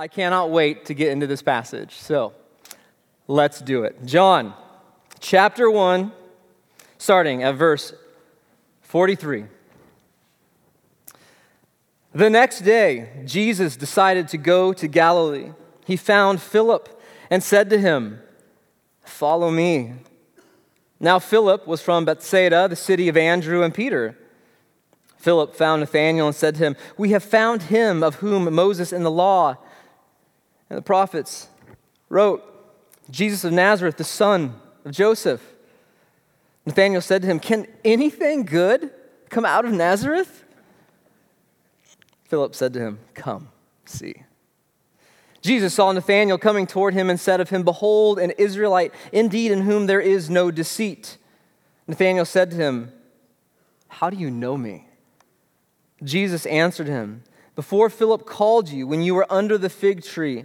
I cannot wait to get into this passage. So let's do it. John chapter 1, starting at verse 43. The next day, Jesus decided to go to Galilee. He found Philip and said to him, Follow me. Now, Philip was from Bethsaida, the city of Andrew and Peter. Philip found Nathanael and said to him, We have found him of whom Moses in the law and the prophets wrote, Jesus of Nazareth, the son of Joseph. Nathanael said to him, Can anything good come out of Nazareth? Philip said to him, Come, see. Jesus saw Nathanael coming toward him and said of him, Behold, an Israelite, indeed, in whom there is no deceit. Nathanael said to him, How do you know me? Jesus answered him, Before Philip called you, when you were under the fig tree,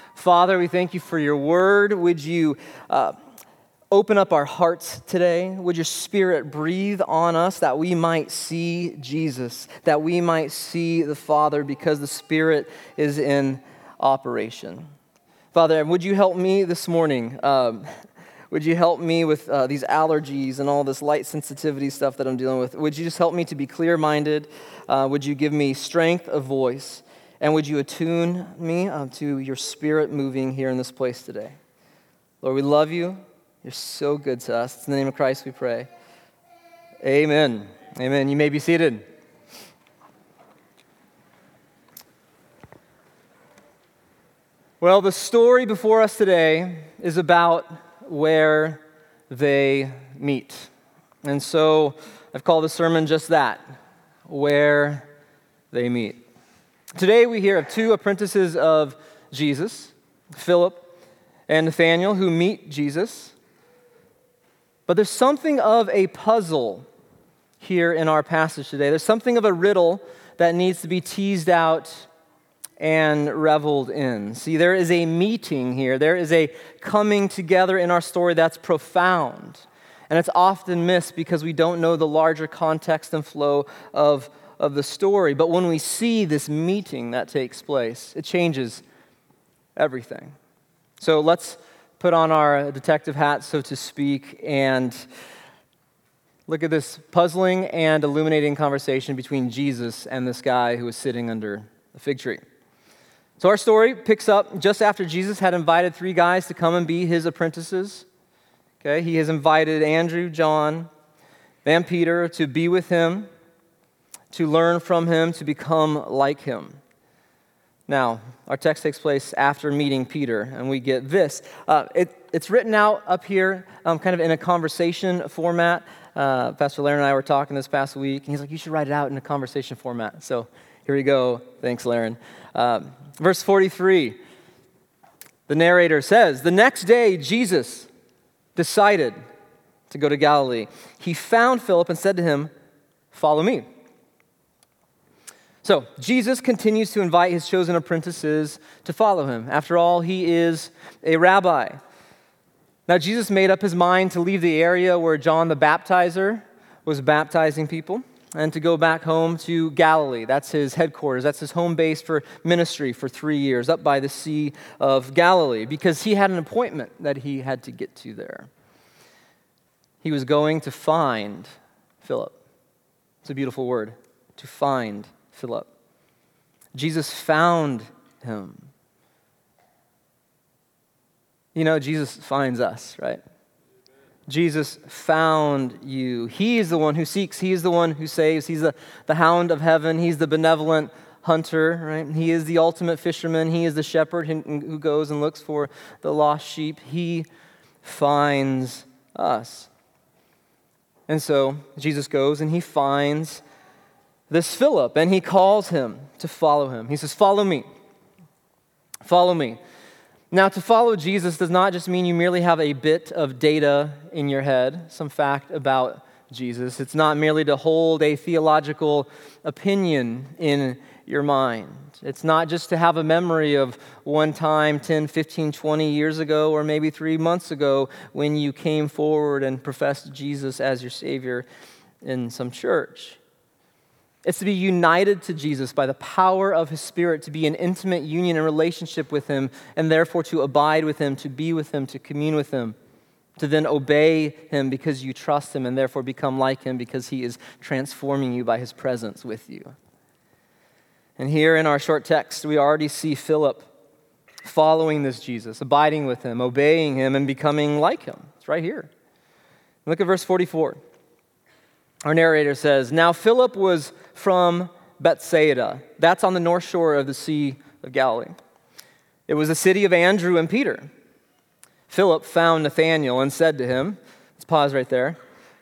Father, we thank you for your word. Would you. Uh, open up our hearts today. Would your spirit breathe on us that we might see Jesus, that we might see the Father because the Spirit is in operation. Father, would you help me this morning? Um, would you help me with uh, these allergies and all this light sensitivity stuff that I'm dealing with? Would you just help me to be clear minded? Uh, would you give me strength of voice? And would you attune me to your spirit moving here in this place today? Lord, we love you. You're so good to us. It's in the name of Christ we pray. Amen. Amen. You may be seated. Well, the story before us today is about where they meet. And so I've called the sermon just that where they meet. Today we hear of two apprentices of Jesus, Philip and Nathanael, who meet Jesus. But there's something of a puzzle here in our passage today. There's something of a riddle that needs to be teased out and reveled in. See, there is a meeting here, there is a coming together in our story that's profound. And it's often missed because we don't know the larger context and flow of, of the story. But when we see this meeting that takes place, it changes everything. So let's put on our detective hat, so to speak, and look at this puzzling and illuminating conversation between Jesus and this guy who was sitting under a fig tree. So, our story picks up just after Jesus had invited three guys to come and be his apprentices. Okay, he has invited Andrew, John, and Peter to be with him, to learn from him, to become like him. Now, our text takes place after meeting Peter, and we get this. Uh, it, it's written out up here, um, kind of in a conversation format. Uh, Pastor Laren and I were talking this past week, and he's like, You should write it out in a conversation format. So here we go. Thanks, Laren. Um, verse 43, the narrator says, The next day, Jesus decided to go to Galilee. He found Philip and said to him, Follow me. So, Jesus continues to invite his chosen apprentices to follow him. After all, he is a rabbi. Now, Jesus made up his mind to leave the area where John the Baptizer was baptizing people and to go back home to Galilee. That's his headquarters. That's his home base for ministry for three years, up by the Sea of Galilee, because he had an appointment that he had to get to there. He was going to find Philip. It's a beautiful word, to find Philip. Jesus found him. You know, Jesus finds us, right? Jesus found you. He is the one who seeks, He is the one who saves. He's the, the hound of heaven, He's the benevolent hunter, right? He is the ultimate fisherman, He is the shepherd who goes and looks for the lost sheep. He finds us. And so Jesus goes and He finds this Philip, and he calls him to follow him. He says, Follow me. Follow me. Now, to follow Jesus does not just mean you merely have a bit of data in your head, some fact about Jesus. It's not merely to hold a theological opinion in your mind. It's not just to have a memory of one time 10, 15, 20 years ago, or maybe three months ago when you came forward and professed Jesus as your Savior in some church. It's to be united to Jesus by the power of His Spirit, to be in intimate union and relationship with Him, and therefore to abide with Him, to be with Him, to commune with Him, to then obey Him because you trust Him, and therefore become like Him because He is transforming you by His presence with you. And here in our short text, we already see Philip following this Jesus, abiding with Him, obeying Him, and becoming like Him. It's right here. Look at verse 44. Our narrator says, Now Philip was from Bethsaida. That's on the north shore of the Sea of Galilee. It was the city of Andrew and Peter. Philip found Nathanael and said to him, Let's pause right there.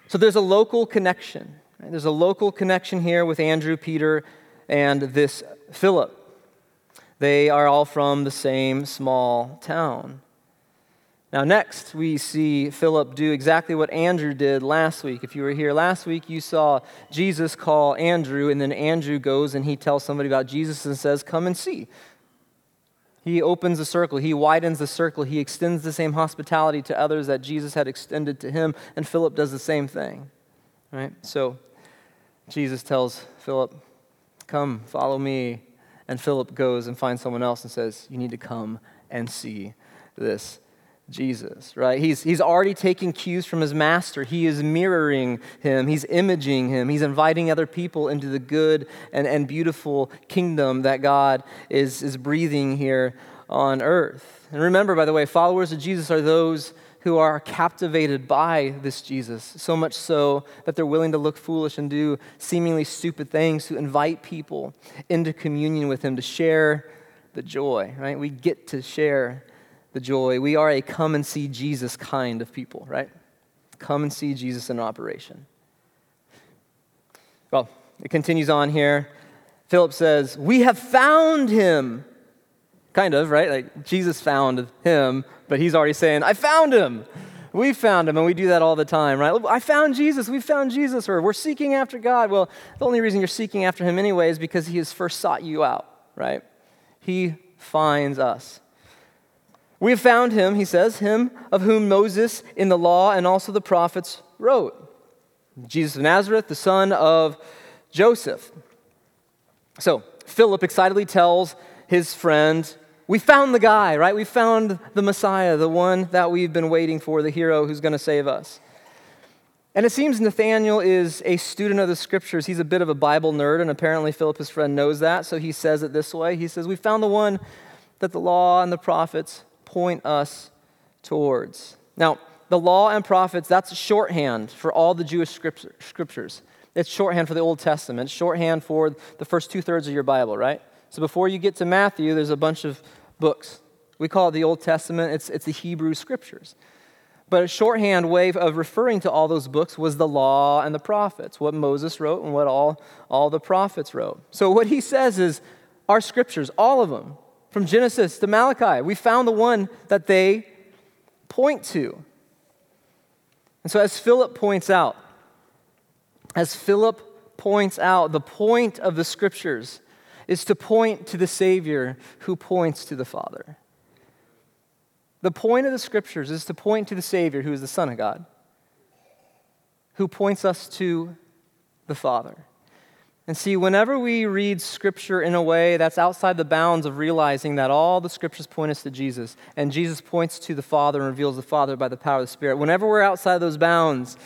So there's a local connection. Right? There's a local connection here with Andrew, Peter, and this Philip. They are all from the same small town. Now, next, we see Philip do exactly what Andrew did last week. If you were here last week, you saw Jesus call Andrew, and then Andrew goes and he tells somebody about Jesus and says, Come and see. He opens the circle, he widens the circle, he extends the same hospitality to others that Jesus had extended to him, and Philip does the same thing. Right? So, Jesus tells Philip, Come, follow me. And Philip goes and finds someone else and says, You need to come and see this Jesus, right? He's, he's already taking cues from his master. He is mirroring him, he's imaging him, he's inviting other people into the good and, and beautiful kingdom that God is, is breathing here on earth. And remember, by the way, followers of Jesus are those who are captivated by this Jesus, so much so that they're willing to look foolish and do seemingly stupid things to invite people into communion with him, to share the joy, right? We get to share the joy. We are a come and see Jesus kind of people, right? Come and see Jesus in operation. Well, it continues on here. Philip says, We have found him. Kind of, right? Like Jesus found him, but he's already saying, I found him. We found him, and we do that all the time, right? I found Jesus. We found Jesus, or we're seeking after God. Well, the only reason you're seeking after him anyway is because he has first sought you out, right? He finds us. We have found him, he says, him of whom Moses in the law and also the prophets wrote. Jesus of Nazareth, the son of Joseph. So, Philip excitedly tells his friend, We found the guy, right? We found the Messiah, the one that we've been waiting for, the hero who's going to save us. And it seems Nathanael is a student of the scriptures. He's a bit of a Bible nerd, and apparently Philip, his friend, knows that. So he says it this way He says, We found the one that the law and the prophets point us towards. Now, the law and prophets, that's shorthand for all the Jewish scriptures. It's shorthand for the Old Testament, it's shorthand for the first two thirds of your Bible, right? So before you get to Matthew, there's a bunch of books. We call it the Old Testament, it's, it's the Hebrew scriptures. But a shorthand way of referring to all those books was the law and the prophets, what Moses wrote and what all, all the prophets wrote. So what he says is our scriptures, all of them, from Genesis to Malachi. We found the one that they point to. And so, as Philip points out, as Philip points out, the point of the scriptures is to point to the Savior who points to the Father. The point of the scriptures is to point to the Savior who is the Son of God, who points us to the Father. And see, whenever we read Scripture in a way that's outside the bounds of realizing that all the Scriptures point us to Jesus, and Jesus points to the Father and reveals the Father by the power of the Spirit, whenever we're outside those bounds,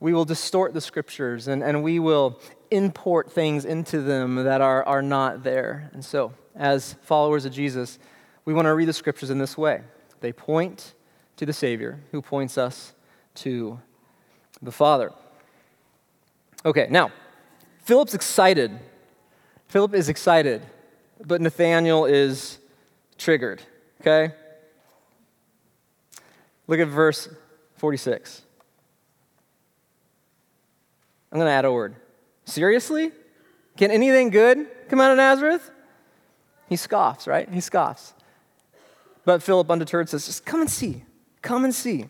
we will distort the Scriptures and, and we will import things into them that are, are not there. And so, as followers of Jesus, we want to read the Scriptures in this way they point to the Savior who points us to the Father. Okay, now, Philip's excited. Philip is excited, but Nathanael is triggered, okay? Look at verse 46. I'm going to add a word. Seriously? Can anything good come out of Nazareth? He scoffs, right? He scoffs. But Philip, undeterred, says, Just come and see. Come and see.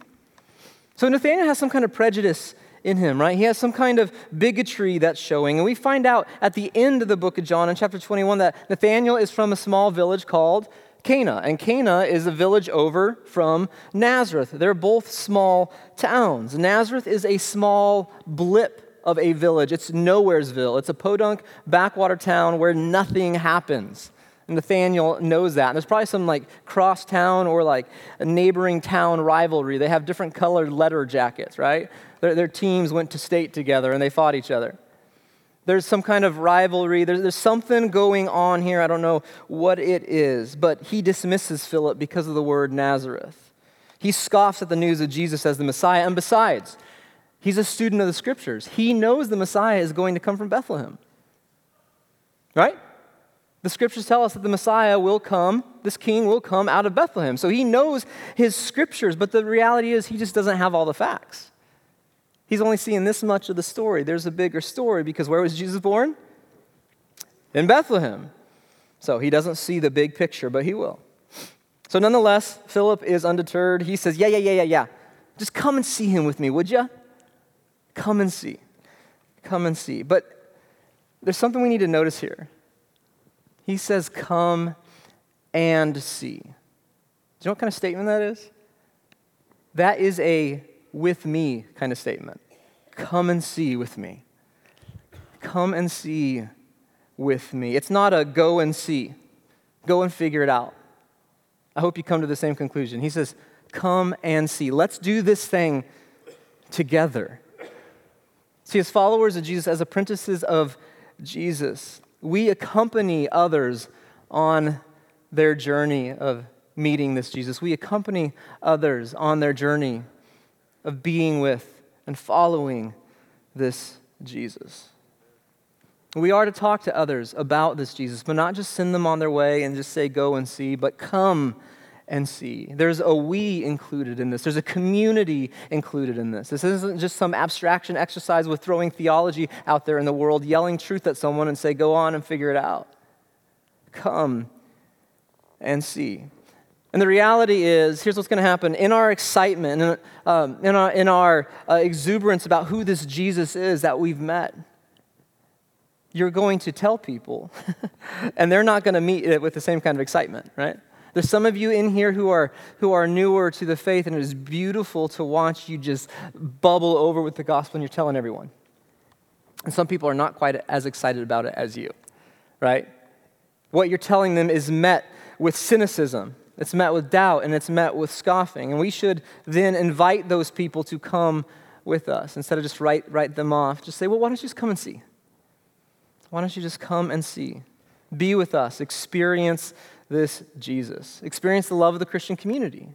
So Nathanael has some kind of prejudice in him, right? He has some kind of bigotry that's showing. And we find out at the end of the book of John in chapter 21 that Nathanael is from a small village called Cana. And Cana is a village over from Nazareth. They're both small towns. Nazareth is a small blip of a village. It's Nowheresville. It's a podunk backwater town where nothing happens. And Nathanael knows that. And there's probably some like cross town or like a neighboring town rivalry. They have different colored letter jackets, right? Their, their teams went to state together and they fought each other. There's some kind of rivalry. There's, there's something going on here. I don't know what it is, but he dismisses Philip because of the word Nazareth. He scoffs at the news of Jesus as the Messiah. And besides, he's a student of the scriptures. He knows the Messiah is going to come from Bethlehem. Right? The scriptures tell us that the Messiah will come, this king will come out of Bethlehem. So he knows his scriptures, but the reality is he just doesn't have all the facts. He's only seeing this much of the story. There's a bigger story because where was Jesus born? In Bethlehem. So he doesn't see the big picture, but he will. So nonetheless, Philip is undeterred. He says, Yeah, yeah, yeah, yeah, yeah. Just come and see him with me, would you? Come and see. Come and see. But there's something we need to notice here. He says, Come and see. Do you know what kind of statement that is? That is a with me kind of statement. Come and see with me. Come and see with me. It's not a go and see, go and figure it out. I hope you come to the same conclusion. He says, Come and see. Let's do this thing together. See, as followers of Jesus, as apprentices of Jesus, we accompany others on their journey of meeting this Jesus. We accompany others on their journey of being with and following this Jesus. We are to talk to others about this Jesus, but not just send them on their way and just say, go and see, but come and see. There's a we included in this, there's a community included in this. This isn't just some abstraction exercise with throwing theology out there in the world, yelling truth at someone and say, go on and figure it out. Come and see. And the reality is, here's what's going to happen. In our excitement, in, um, in our, in our uh, exuberance about who this Jesus is that we've met, you're going to tell people, and they're not going to meet it with the same kind of excitement, right? There's some of you in here who are, who are newer to the faith, and it is beautiful to watch you just bubble over with the gospel and you're telling everyone. And some people are not quite as excited about it as you, right? What you're telling them is met with cynicism, it's met with doubt, and it's met with scoffing. And we should then invite those people to come with us instead of just write, write them off. Just say, well, why don't you just come and see? Why don't you just come and see? Be with us, experience this Jesus. Experience the love of the Christian community.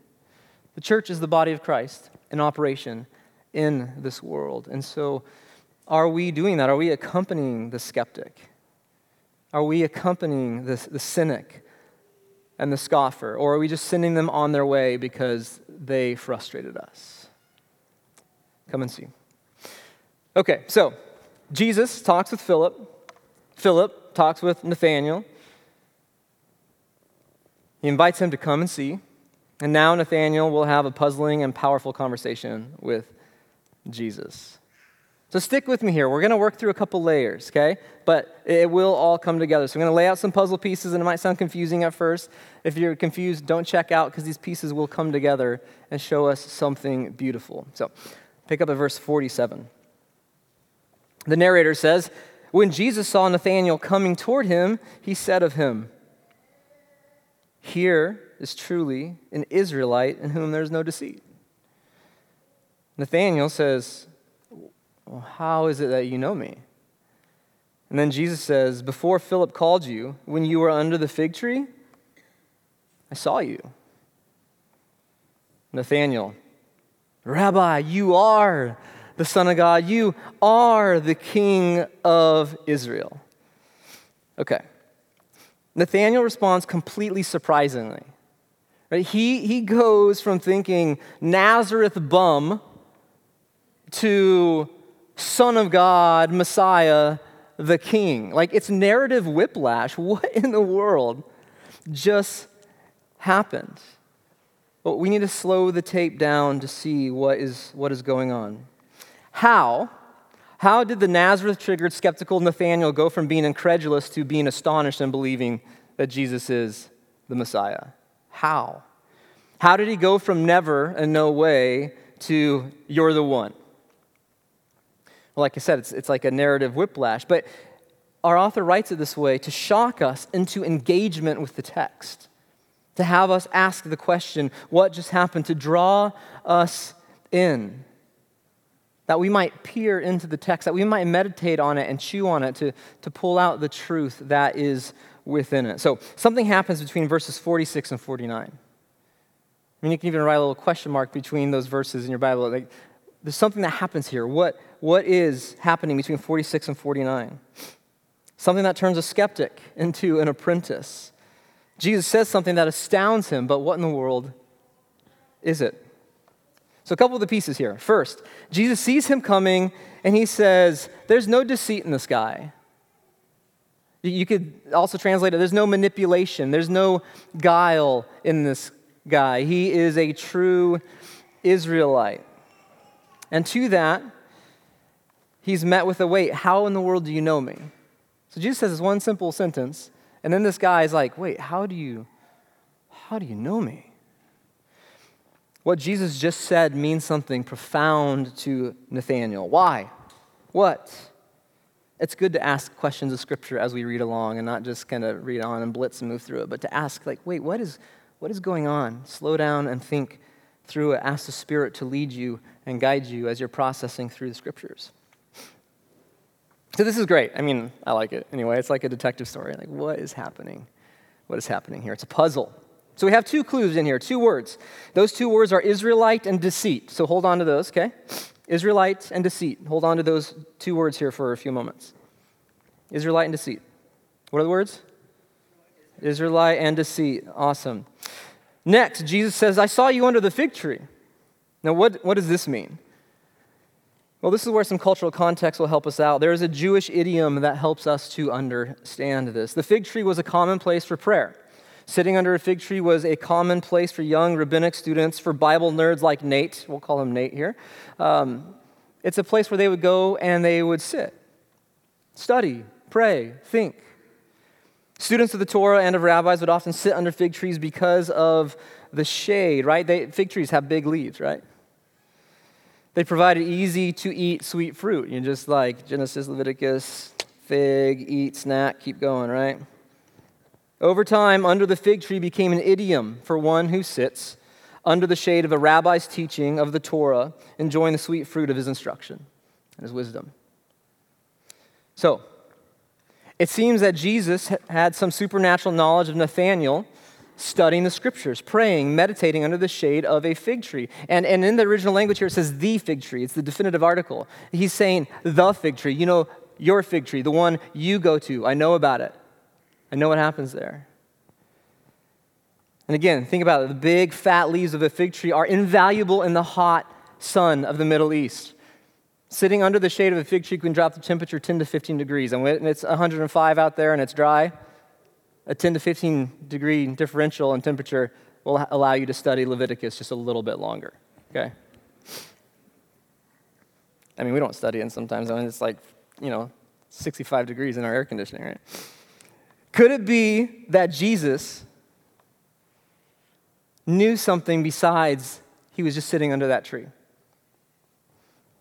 The church is the body of Christ in operation in this world. And so, are we doing that? Are we accompanying the skeptic? Are we accompanying the, the cynic and the scoffer? Or are we just sending them on their way because they frustrated us? Come and see. Okay, so Jesus talks with Philip. Philip talks with Nathanael. He invites him to come and see. And now Nathanael will have a puzzling and powerful conversation with Jesus. So stick with me here. We're going to work through a couple layers, okay? But it will all come together. So I'm going to lay out some puzzle pieces, and it might sound confusing at first. If you're confused, don't check out because these pieces will come together and show us something beautiful. So pick up at verse 47. The narrator says, When Jesus saw Nathanael coming toward him, he said of him, here is truly an Israelite in whom there's no deceit. Nathanael says, well, How is it that you know me? And then Jesus says, Before Philip called you, when you were under the fig tree, I saw you. Nathanael, Rabbi, you are the Son of God. You are the King of Israel. Okay. Nathanael responds completely surprisingly. Right? He, he goes from thinking Nazareth bum to Son of God, Messiah, the King. Like it's narrative whiplash. What in the world just happened? But we need to slow the tape down to see what is, what is going on. How? How did the Nazareth triggered skeptical Nathanael go from being incredulous to being astonished and believing that Jesus is the Messiah? How? How did he go from never and no way to you're the one? Well, like I said, it's, it's like a narrative whiplash. But our author writes it this way to shock us into engagement with the text, to have us ask the question, what just happened, to draw us in that we might peer into the text, that we might meditate on it and chew on it to, to pull out the truth that is within it. So something happens between verses 46 and 49. I mean, you can even write a little question mark between those verses in your Bible. Like, there's something that happens here. What, what is happening between 46 and 49? Something that turns a skeptic into an apprentice. Jesus says something that astounds him, but what in the world is it? So, a couple of the pieces here. First, Jesus sees him coming and he says, There's no deceit in this guy. You could also translate it, there's no manipulation, there's no guile in this guy. He is a true Israelite. And to that, he's met with a wait, how in the world do you know me? So Jesus says this one simple sentence, and then this guy is like, wait, how do you how do you know me? What Jesus just said means something profound to Nathanael. Why? What? It's good to ask questions of Scripture as we read along and not just kind of read on and blitz and move through it, but to ask, like, wait, what is, what is going on? Slow down and think through it. Ask the Spirit to lead you and guide you as you're processing through the Scriptures. So this is great. I mean, I like it anyway. It's like a detective story. Like, what is happening? What is happening here? It's a puzzle. So we have two clues in here, two words. Those two words are Israelite and deceit. So hold on to those, okay? Israelite and deceit. Hold on to those two words here for a few moments. Israelite and deceit. What are the words? Israelite and deceit. Awesome. Next, Jesus says, I saw you under the fig tree. Now, what, what does this mean? Well, this is where some cultural context will help us out. There is a Jewish idiom that helps us to understand this. The fig tree was a common place for prayer. Sitting under a fig tree was a common place for young rabbinic students, for Bible nerds like Nate. We'll call him Nate here. Um, it's a place where they would go and they would sit, study, pray, think. Students of the Torah and of rabbis would often sit under fig trees because of the shade, right? They, fig trees have big leaves, right? They provided easy to eat sweet fruit. You just like Genesis, Leviticus, fig, eat, snack, keep going, right? Over time, under the fig tree became an idiom for one who sits under the shade of a rabbi's teaching of the Torah, enjoying the sweet fruit of his instruction and his wisdom. So, it seems that Jesus had some supernatural knowledge of Nathanael studying the scriptures, praying, meditating under the shade of a fig tree. And, and in the original language here, it says the fig tree. It's the definitive article. He's saying the fig tree. You know, your fig tree, the one you go to. I know about it. I know what happens there. And again, think about it. The big, fat leaves of a fig tree are invaluable in the hot sun of the Middle East. Sitting under the shade of a fig tree can drop the temperature 10 to 15 degrees. And it's 105 out there and it's dry, a 10 to 15 degree differential in temperature will allow you to study Leviticus just a little bit longer. Okay? I mean, we don't study it sometimes. I mean, it's like, you know, 65 degrees in our air conditioning, right? Could it be that Jesus knew something besides he was just sitting under that tree?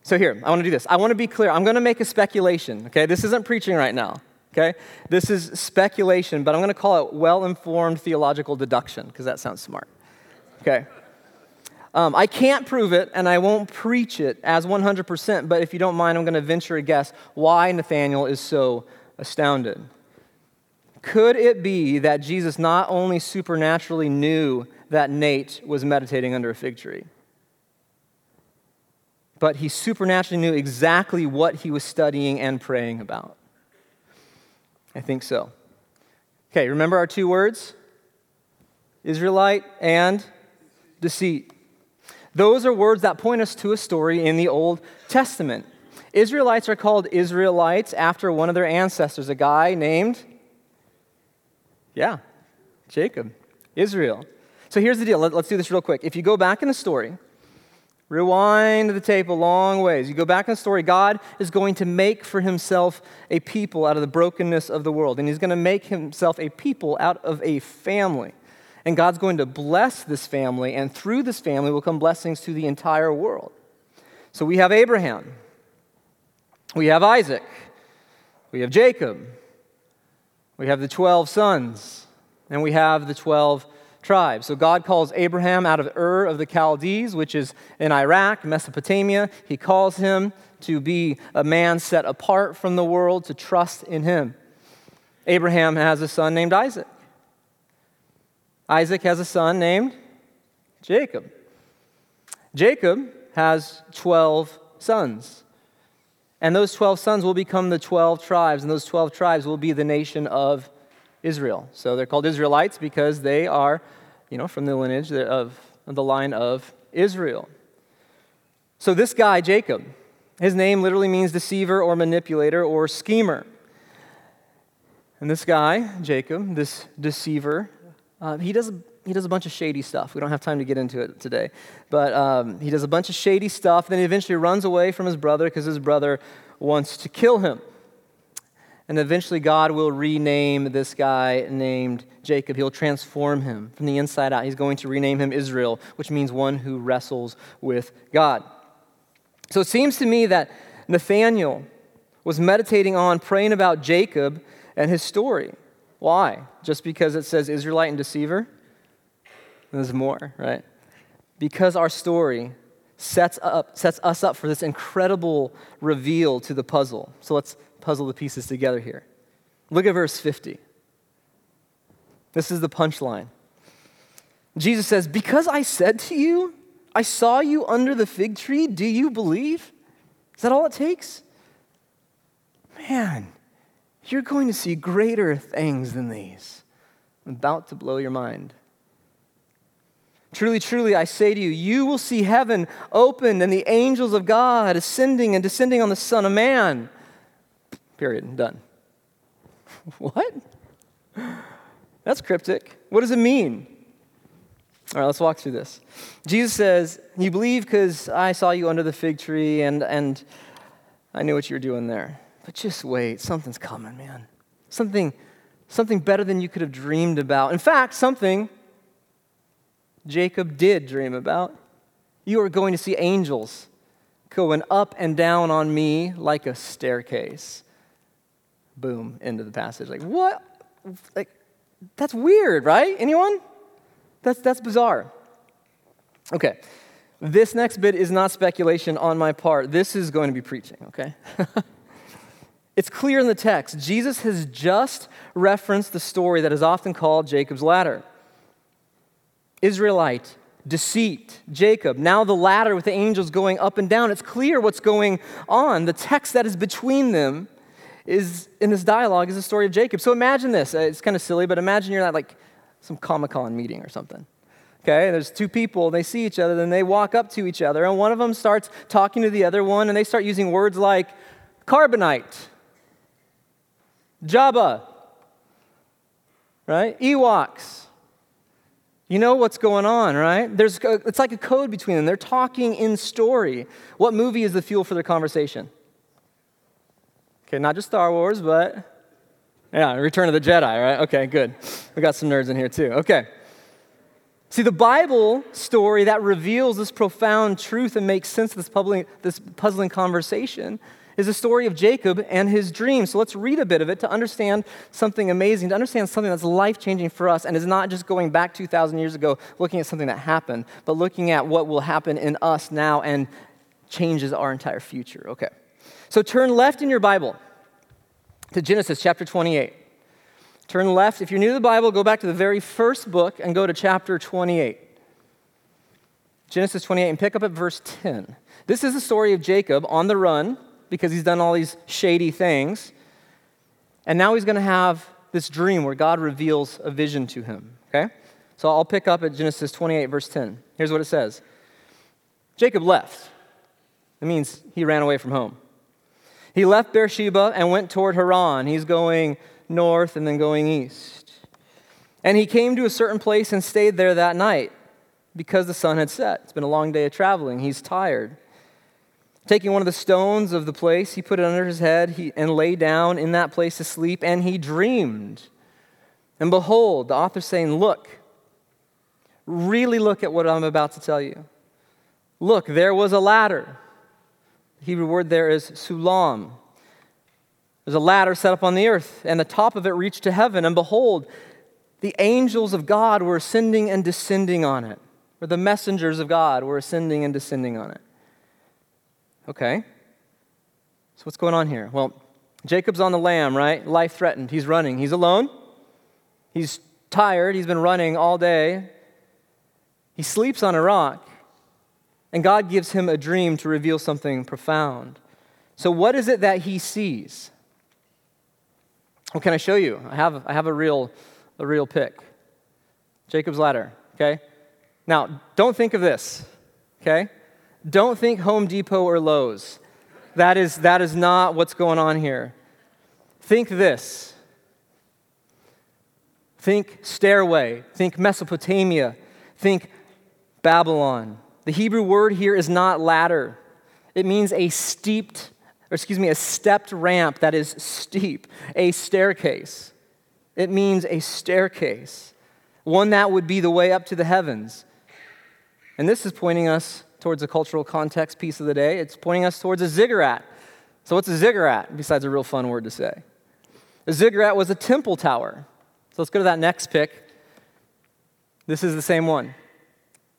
So, here, I want to do this. I want to be clear. I'm going to make a speculation, okay? This isn't preaching right now, okay? This is speculation, but I'm going to call it well informed theological deduction because that sounds smart, okay? Um, I can't prove it and I won't preach it as 100%, but if you don't mind, I'm going to venture a guess why Nathanael is so astounded. Could it be that Jesus not only supernaturally knew that Nate was meditating under a fig tree, but he supernaturally knew exactly what he was studying and praying about? I think so. Okay, remember our two words? Israelite and deceit. Those are words that point us to a story in the Old Testament. Israelites are called Israelites after one of their ancestors, a guy named yeah, Jacob, Israel. So here's the deal. Let, us do this real quick. If you go back in the story, rewind the tape a long ways. You go back in the story, God is going to make for himself a people out of the brokenness of the world. And he's going to make himself a people out of a family. And God's going to bless this family, and through this family will come blessings to the entire world. So we have Abraham, we have Isaac, we have Jacob, we have the 12 sons, and we have the 12 tribes. So God calls Abraham out of Ur of the Chaldees, which is in Iraq, Mesopotamia. He calls him to be a man set apart from the world, to trust in him. Abraham has a son named Isaac. Isaac has a son named Jacob. Jacob has 12 sons. And those 12 sons will become the 12 tribes, and those 12 tribes will be the nation of Israel. So they're called Israelites because they are, you know, from the lineage of, the line of Israel. So this guy, Jacob, his name literally means deceiver or manipulator or schemer. And this guy, Jacob, this deceiver, uh, he, does, he does a bunch of shady stuff. We don't have time to get into it today. But um, he does a bunch of shady stuff. Then he eventually runs away from his brother because his brother wants to kill him. And eventually, God will rename this guy named Jacob. He'll transform him from the inside out. He's going to rename him Israel, which means one who wrestles with God. So it seems to me that Nathanael was meditating on praying about Jacob and his story. Why? Just because it says Israelite and deceiver? There's more, right? Because our story sets, up, sets us up for this incredible reveal to the puzzle. So let's puzzle the pieces together here. Look at verse 50. This is the punchline. Jesus says, Because I said to you, I saw you under the fig tree, do you believe? Is that all it takes? Man, you're going to see greater things than these. I'm about to blow your mind. Truly, truly, I say to you, you will see heaven opened and the angels of God ascending and descending on the Son of Man. Period. Done. what? That's cryptic. What does it mean? All right, let's walk through this. Jesus says, You believe because I saw you under the fig tree and, and I knew what you were doing there. But just wait, something's coming, man. Something, something better than you could have dreamed about. In fact, something Jacob did dream about. You are going to see angels going up and down on me like a staircase. Boom, into the passage. Like, what? Like, that's weird, right? Anyone? That's, that's bizarre. Okay, this next bit is not speculation on my part. This is going to be preaching, okay? It's clear in the text. Jesus has just referenced the story that is often called Jacob's ladder. Israelite, deceit, Jacob, now the ladder with the angels going up and down. It's clear what's going on. The text that is between them is in this dialogue is the story of Jacob. So imagine this. Uh, it's kind of silly, but imagine you're at like some Comic Con meeting or something. Okay, there's two people, they see each other, then they walk up to each other, and one of them starts talking to the other one, and they start using words like carbonite Jabba, right? Ewoks. You know what's going on, right? There's, uh, it's like a code between them. They're talking in story. What movie is the fuel for their conversation? Okay, not just Star Wars, but yeah, Return of the Jedi, right? Okay, good. We got some nerds in here too. Okay. See, the Bible story that reveals this profound truth and makes sense of this, puzzling, this puzzling conversation is the story of Jacob and his dream. So let's read a bit of it to understand something amazing, to understand something that's life changing for us and is not just going back 2,000 years ago looking at something that happened, but looking at what will happen in us now and changes our entire future. Okay. So turn left in your Bible to Genesis chapter 28. Turn left. If you're new to the Bible, go back to the very first book and go to chapter 28. Genesis 28 and pick up at verse 10. This is the story of Jacob on the run because he's done all these shady things. And now he's going to have this dream where God reveals a vision to him. Okay? So I'll pick up at Genesis 28, verse 10. Here's what it says Jacob left. It means he ran away from home. He left Beersheba and went toward Haran. He's going north and then going east. And he came to a certain place and stayed there that night because the sun had set. It's been a long day of traveling. He's tired. Taking one of the stones of the place, he put it under his head he, and lay down in that place to sleep, and he dreamed. And behold, the author's saying, Look, really look at what I'm about to tell you. Look, there was a ladder. Hebrew word there is sulam. There's a ladder set up on the earth, and the top of it reached to heaven. And behold, the angels of God were ascending and descending on it, or the messengers of God were ascending and descending on it. Okay. So, what's going on here? Well, Jacob's on the lam, right? Life threatened. He's running. He's alone. He's tired. He's been running all day. He sleeps on a rock. And God gives him a dream to reveal something profound. So, what is it that he sees? Well, can I show you? I have, I have a, real, a real pic. Jacob's ladder, okay? Now, don't think of this, okay? Don't think Home Depot or Lowe's. That is, that is not what's going on here. Think this. Think stairway. Think Mesopotamia. Think Babylon. The Hebrew word here is not ladder, it means a steeped or excuse me, a stepped ramp that is steep, a staircase. It means a staircase, one that would be the way up to the heavens. And this is pointing us towards a cultural context piece of the day. It's pointing us towards a ziggurat. So, what's a ziggurat besides a real fun word to say? A ziggurat was a temple tower. So, let's go to that next pic. This is the same one.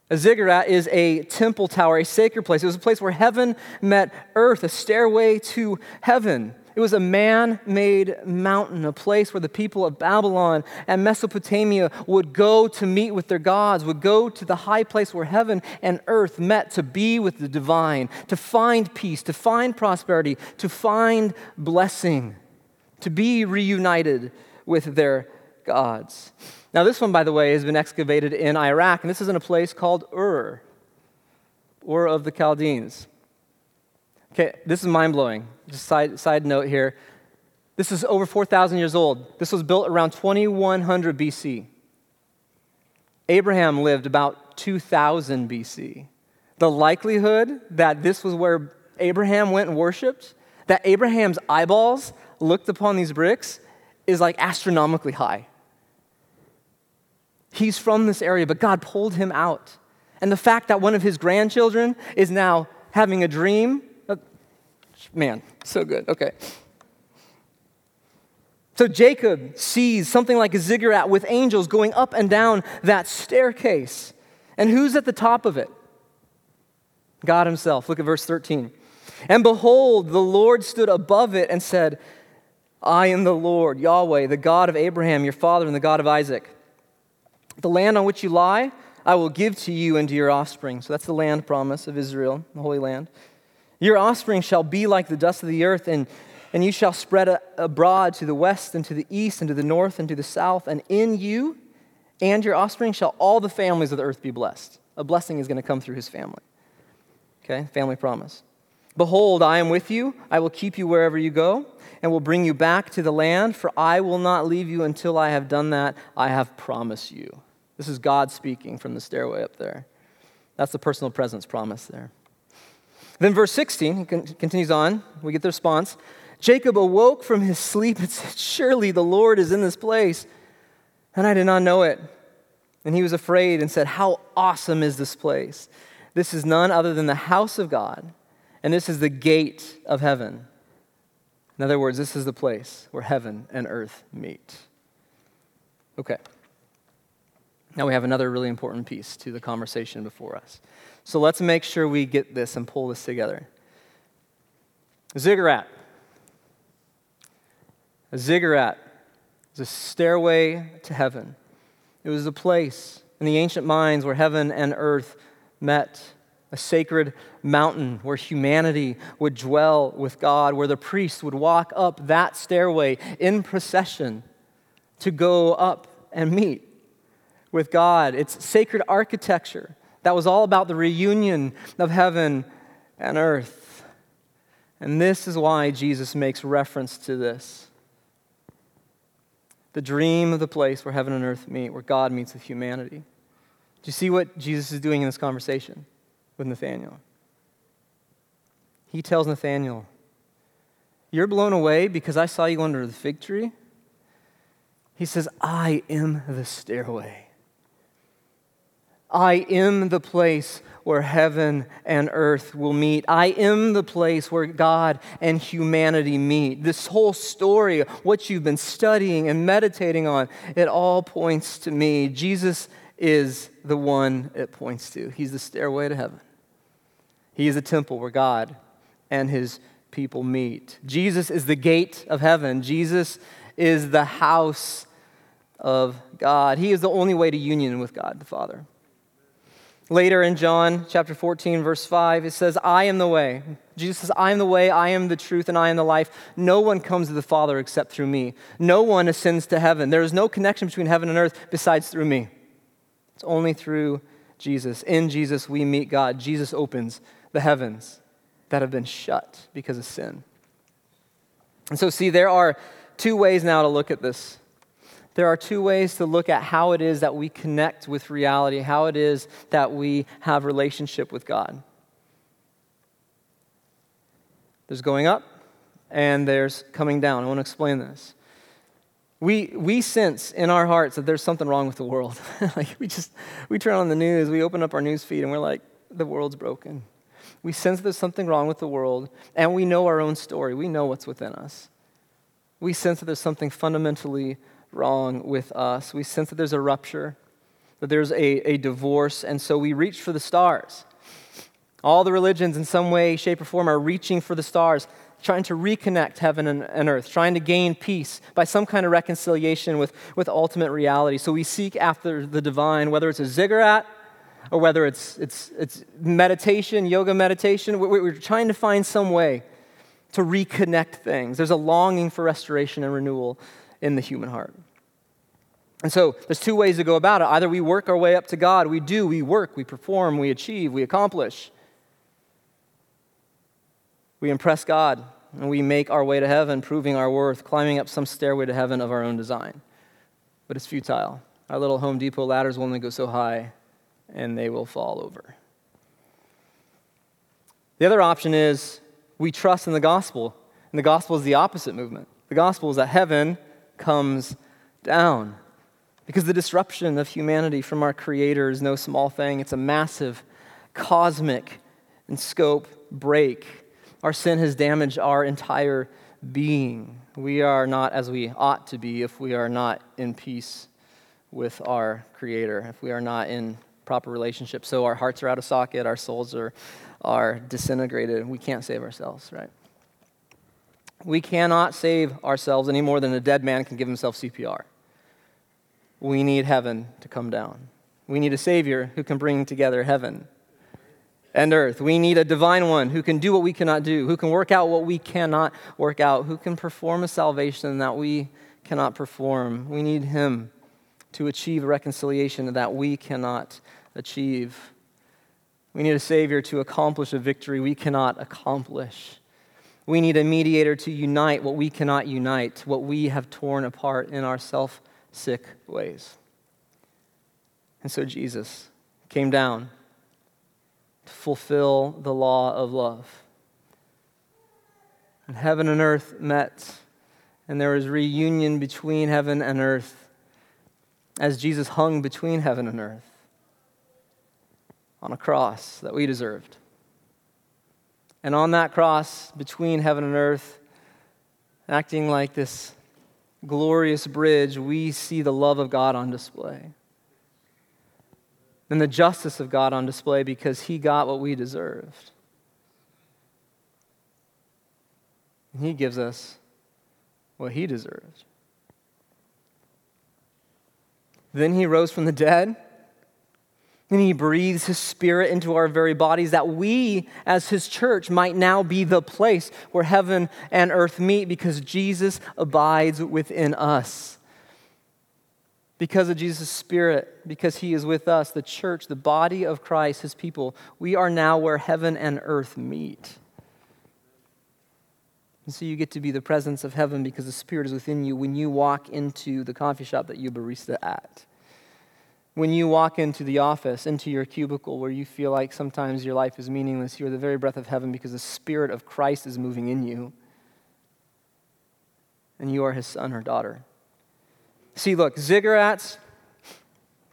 A ziggurat is a temple tower, a sacred place. It was a place where heaven met earth, a stairway to heaven. It was a man made mountain, a place where the people of Babylon and Mesopotamia would go to meet with their gods, would go to the high place where heaven and earth met to be with the divine, to find peace, to find prosperity, to find blessing, to be reunited with their gods. Now, this one, by the way, has been excavated in Iraq, and this is in a place called Ur, Ur of the Chaldeans. Okay, this is mind blowing. Just side, side note here. This is over 4,000 years old. This was built around 2100 BC. Abraham lived about 2000 BC. The likelihood that this was where Abraham went and worshiped, that Abraham's eyeballs looked upon these bricks, is like astronomically high. He's from this area, but God pulled him out. And the fact that one of his grandchildren is now having a dream, uh, man, so good. Okay. So Jacob sees something like a ziggurat with angels going up and down that staircase. And who's at the top of it? God Himself. Look at verse 13. And behold, the Lord stood above it and said, I am the Lord, Yahweh, the God of Abraham, your father, and the God of Isaac. The land on which you lie, I will give to you and to your offspring. So that's the land promise of Israel, the Holy Land. Your offspring shall be like the dust of the earth, and, and you shall spread abroad to the west and to the east and to the north and to the south. And in you and your offspring shall all the families of the earth be blessed. A blessing is going to come through his family. Okay, family promise. Behold, I am with you. I will keep you wherever you go and will bring you back to the land, for I will not leave you until I have done that. I have promised you. This is God speaking from the stairway up there. That's the personal presence promise there. Then, verse 16, he continues on. We get the response. Jacob awoke from his sleep and said, Surely the Lord is in this place. And I did not know it. And he was afraid and said, How awesome is this place! This is none other than the house of God, and this is the gate of heaven. In other words, this is the place where heaven and earth meet. Okay. Now we have another really important piece to the conversation before us. So let's make sure we get this and pull this together. Ziggurat. A ziggurat is a stairway to heaven. It was a place in the ancient minds where heaven and earth met, a sacred mountain where humanity would dwell with God, where the priests would walk up that stairway in procession to go up and meet with God. It's sacred architecture that was all about the reunion of heaven and earth. And this is why Jesus makes reference to this. the dream of the place where heaven and earth meet, where God meets with humanity. Do you see what Jesus is doing in this conversation with Nathanael? He tells Nathanael, You're blown away because I saw you under the fig tree? He says, I am the stairway. I am the place where heaven and earth will meet. I am the place where God and humanity meet. This whole story, what you've been studying and meditating on, it all points to me. Jesus is the one it points to. He's the stairway to heaven. He is a temple where God and his people meet. Jesus is the gate of heaven. Jesus is the house of God. He is the only way to union with God the Father. Later in John chapter 14, verse 5, it says, I am the way. Jesus says, I am the way, I am the truth, and I am the life. No one comes to the Father except through me. No one ascends to heaven. There is no connection between heaven and earth besides through me. It's only through Jesus. In Jesus, we meet God. Jesus opens the heavens that have been shut because of sin. And so, see, there are two ways now to look at this there are two ways to look at how it is that we connect with reality, how it is that we have relationship with God. There's going up and there's coming down. I want to explain this. We, we sense in our hearts that there's something wrong with the world. like we just we turn on the news, we open up our news feed and we're like, the world's broken. We sense there's something wrong with the world, and we know our own story. We know what's within us. We sense that there's something fundamentally wrong with us. We sense that there's a rupture, that there's a, a divorce, and so we reach for the stars. All the religions, in some way, shape, or form, are reaching for the stars, trying to reconnect heaven and, and earth, trying to gain peace by some kind of reconciliation with, with ultimate reality. So we seek after the divine, whether it's a ziggurat or whether it's, it's, it's meditation, yoga meditation. We're, we're trying to find some way to reconnect things. There's a longing for restoration and renewal in the human heart. And so there's two ways to go about it. Either we work our way up to God, we do, we work, we perform, we achieve, we accomplish. We impress God and we make our way to heaven, proving our worth, climbing up some stairway to heaven of our own design. But it's futile. Our little Home Depot ladders will only go so high and they will fall over. The other option is we trust in the gospel, and the gospel is the opposite movement. The gospel is that heaven comes down. Because the disruption of humanity from our Creator is no small thing, it's a massive, cosmic, and scope break. Our sin has damaged our entire being. We are not as we ought to be if we are not in peace with our Creator, if we are not in proper relationship. So our hearts are out of socket, our souls are, are disintegrated. We can't save ourselves, right? We cannot save ourselves any more than a dead man can give himself CPR. We need heaven to come down. We need a Savior who can bring together heaven and earth. We need a divine one who can do what we cannot do, who can work out what we cannot work out, who can perform a salvation that we cannot perform. We need him to achieve a reconciliation that we cannot achieve. We need a Savior to accomplish a victory we cannot accomplish. We need a mediator to unite what we cannot unite, what we have torn apart in our self sick ways. And so Jesus came down to fulfill the law of love. And heaven and earth met, and there was reunion between heaven and earth as Jesus hung between heaven and earth on a cross that we deserved. And on that cross, between heaven and earth, acting like this glorious bridge, we see the love of God on display. And the justice of God on display because he got what we deserved. And he gives us what he deserved. Then he rose from the dead and he breathes his spirit into our very bodies that we, as his church, might now be the place where heaven and earth meet because Jesus abides within us. Because of Jesus' spirit, because he is with us, the church, the body of Christ, his people, we are now where heaven and earth meet. And so you get to be the presence of heaven because the Spirit is within you when you walk into the coffee shop that you barista at. When you walk into the office, into your cubicle where you feel like sometimes your life is meaningless, you are the very breath of heaven because the Spirit of Christ is moving in you. And you are his son or daughter. See, look, ziggurats,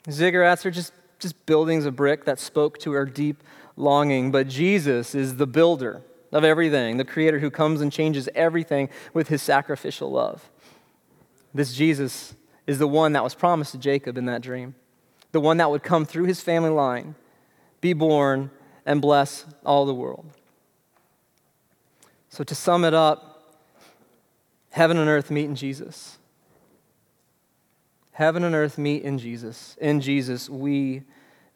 ziggurats are just, just buildings of brick that spoke to our deep longing, but Jesus is the builder of everything, the creator who comes and changes everything with his sacrificial love. This Jesus is the one that was promised to Jacob in that dream the one that would come through his family line, be born, and bless all the world. So, to sum it up, heaven and earth meet in Jesus. Heaven and earth meet in Jesus. In Jesus, we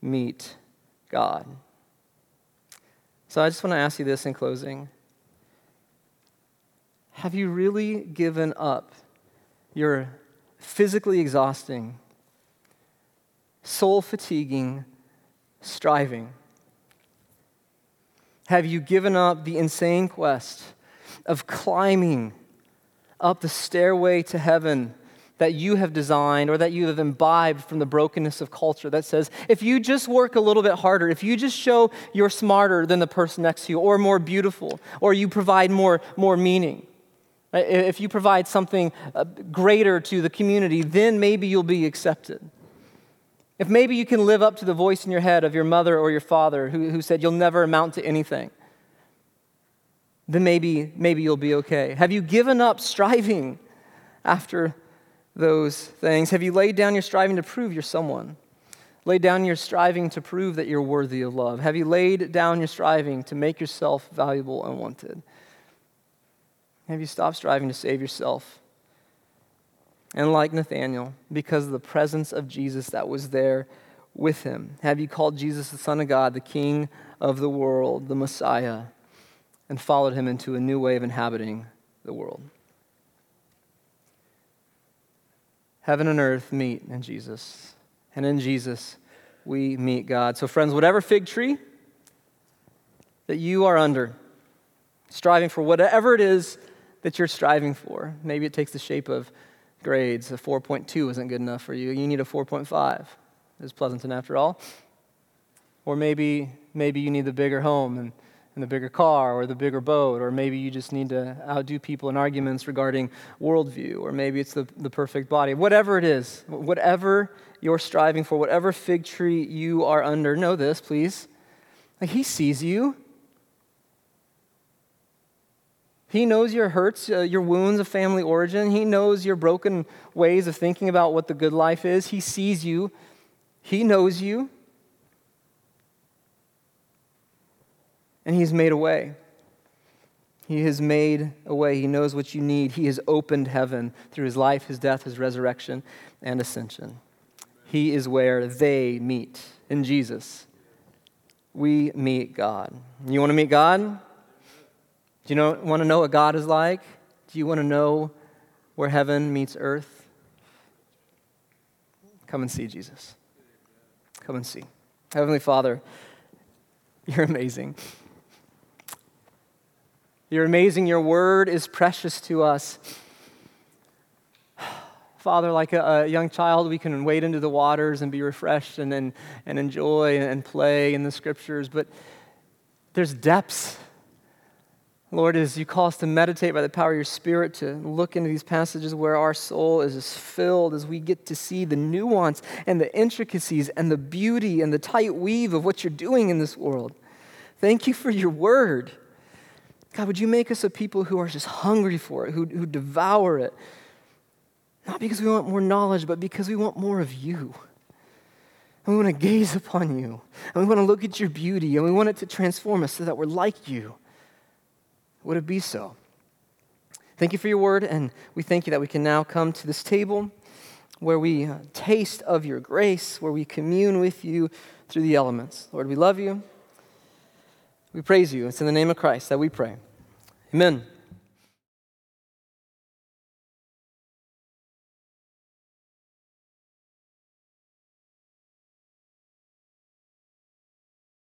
meet God. So, I just want to ask you this in closing Have you really given up your physically exhausting, soul fatiguing striving? Have you given up the insane quest of climbing up the stairway to heaven that you have designed or that you have imbibed from the brokenness of culture that says, if you just work a little bit harder, if you just show you're smarter than the person next to you, or more beautiful, or you provide more, more meaning, if you provide something uh, greater to the community, then maybe you'll be accepted. If maybe you can live up to the voice in your head of your mother or your father who, who said you'll never amount to anything, then maybe, maybe you'll be okay. Have you given up striving after those things? Have you laid down your striving to prove you're someone? Laid down your striving to prove that you're worthy of love? Have you laid down your striving to make yourself valuable and wanted? Have you stopped striving to save yourself and like Nathanael, because of the presence of Jesus that was there with him? Have you called Jesus the Son of God, the King of the world, the Messiah, and followed him into a new way of inhabiting the world? Heaven and earth meet in Jesus, and in Jesus we meet God. So, friends, whatever fig tree that you are under, striving for whatever it is that you're striving for, maybe it takes the shape of grades. A 4.2 isn't good enough for you. You need a 4.5. It's Pleasanton after all. Or maybe, maybe you need the bigger home and, and the bigger car or the bigger boat. Or maybe you just need to outdo people in arguments regarding worldview. Or maybe it's the, the perfect body. Whatever it is, whatever you're striving for, whatever fig tree you are under, know this, please. Like, he sees you. He knows your hurts, uh, your wounds of family origin. He knows your broken ways of thinking about what the good life is. He sees you. He knows you. And He's made a way. He has made a way. He knows what you need. He has opened heaven through His life, His death, His resurrection, and ascension. He is where they meet in Jesus. We meet God. You want to meet God? Do you know, want to know what God is like? Do you want to know where heaven meets earth? Come and see Jesus. Come and see. Heavenly Father, you're amazing. You're amazing. Your word is precious to us. Father, like a, a, young child, we can wade into the waters and be refreshed and, and, and enjoy and play in the scriptures, but there's depths Lord, as you call us to meditate by the power of your Spirit, to look into these passages where our soul is as filled, as we get to see the nuance and the intricacies and the beauty and the tight weave of what you're doing in this world. Thank you for your word. God, would you make us a people who are just hungry for it, who, who devour it? Not because we want more knowledge, but because we want more of you. And we want to gaze upon you. And we want to look at your beauty. And we want it to transform us so that we're like you would it be so? Thank you for your word, and we thank you that we can now come to this table where we uh, taste of your grace, where we commune with you through the elements. Lord, we love you. We praise you. It's in the name of Christ that we pray. Amen.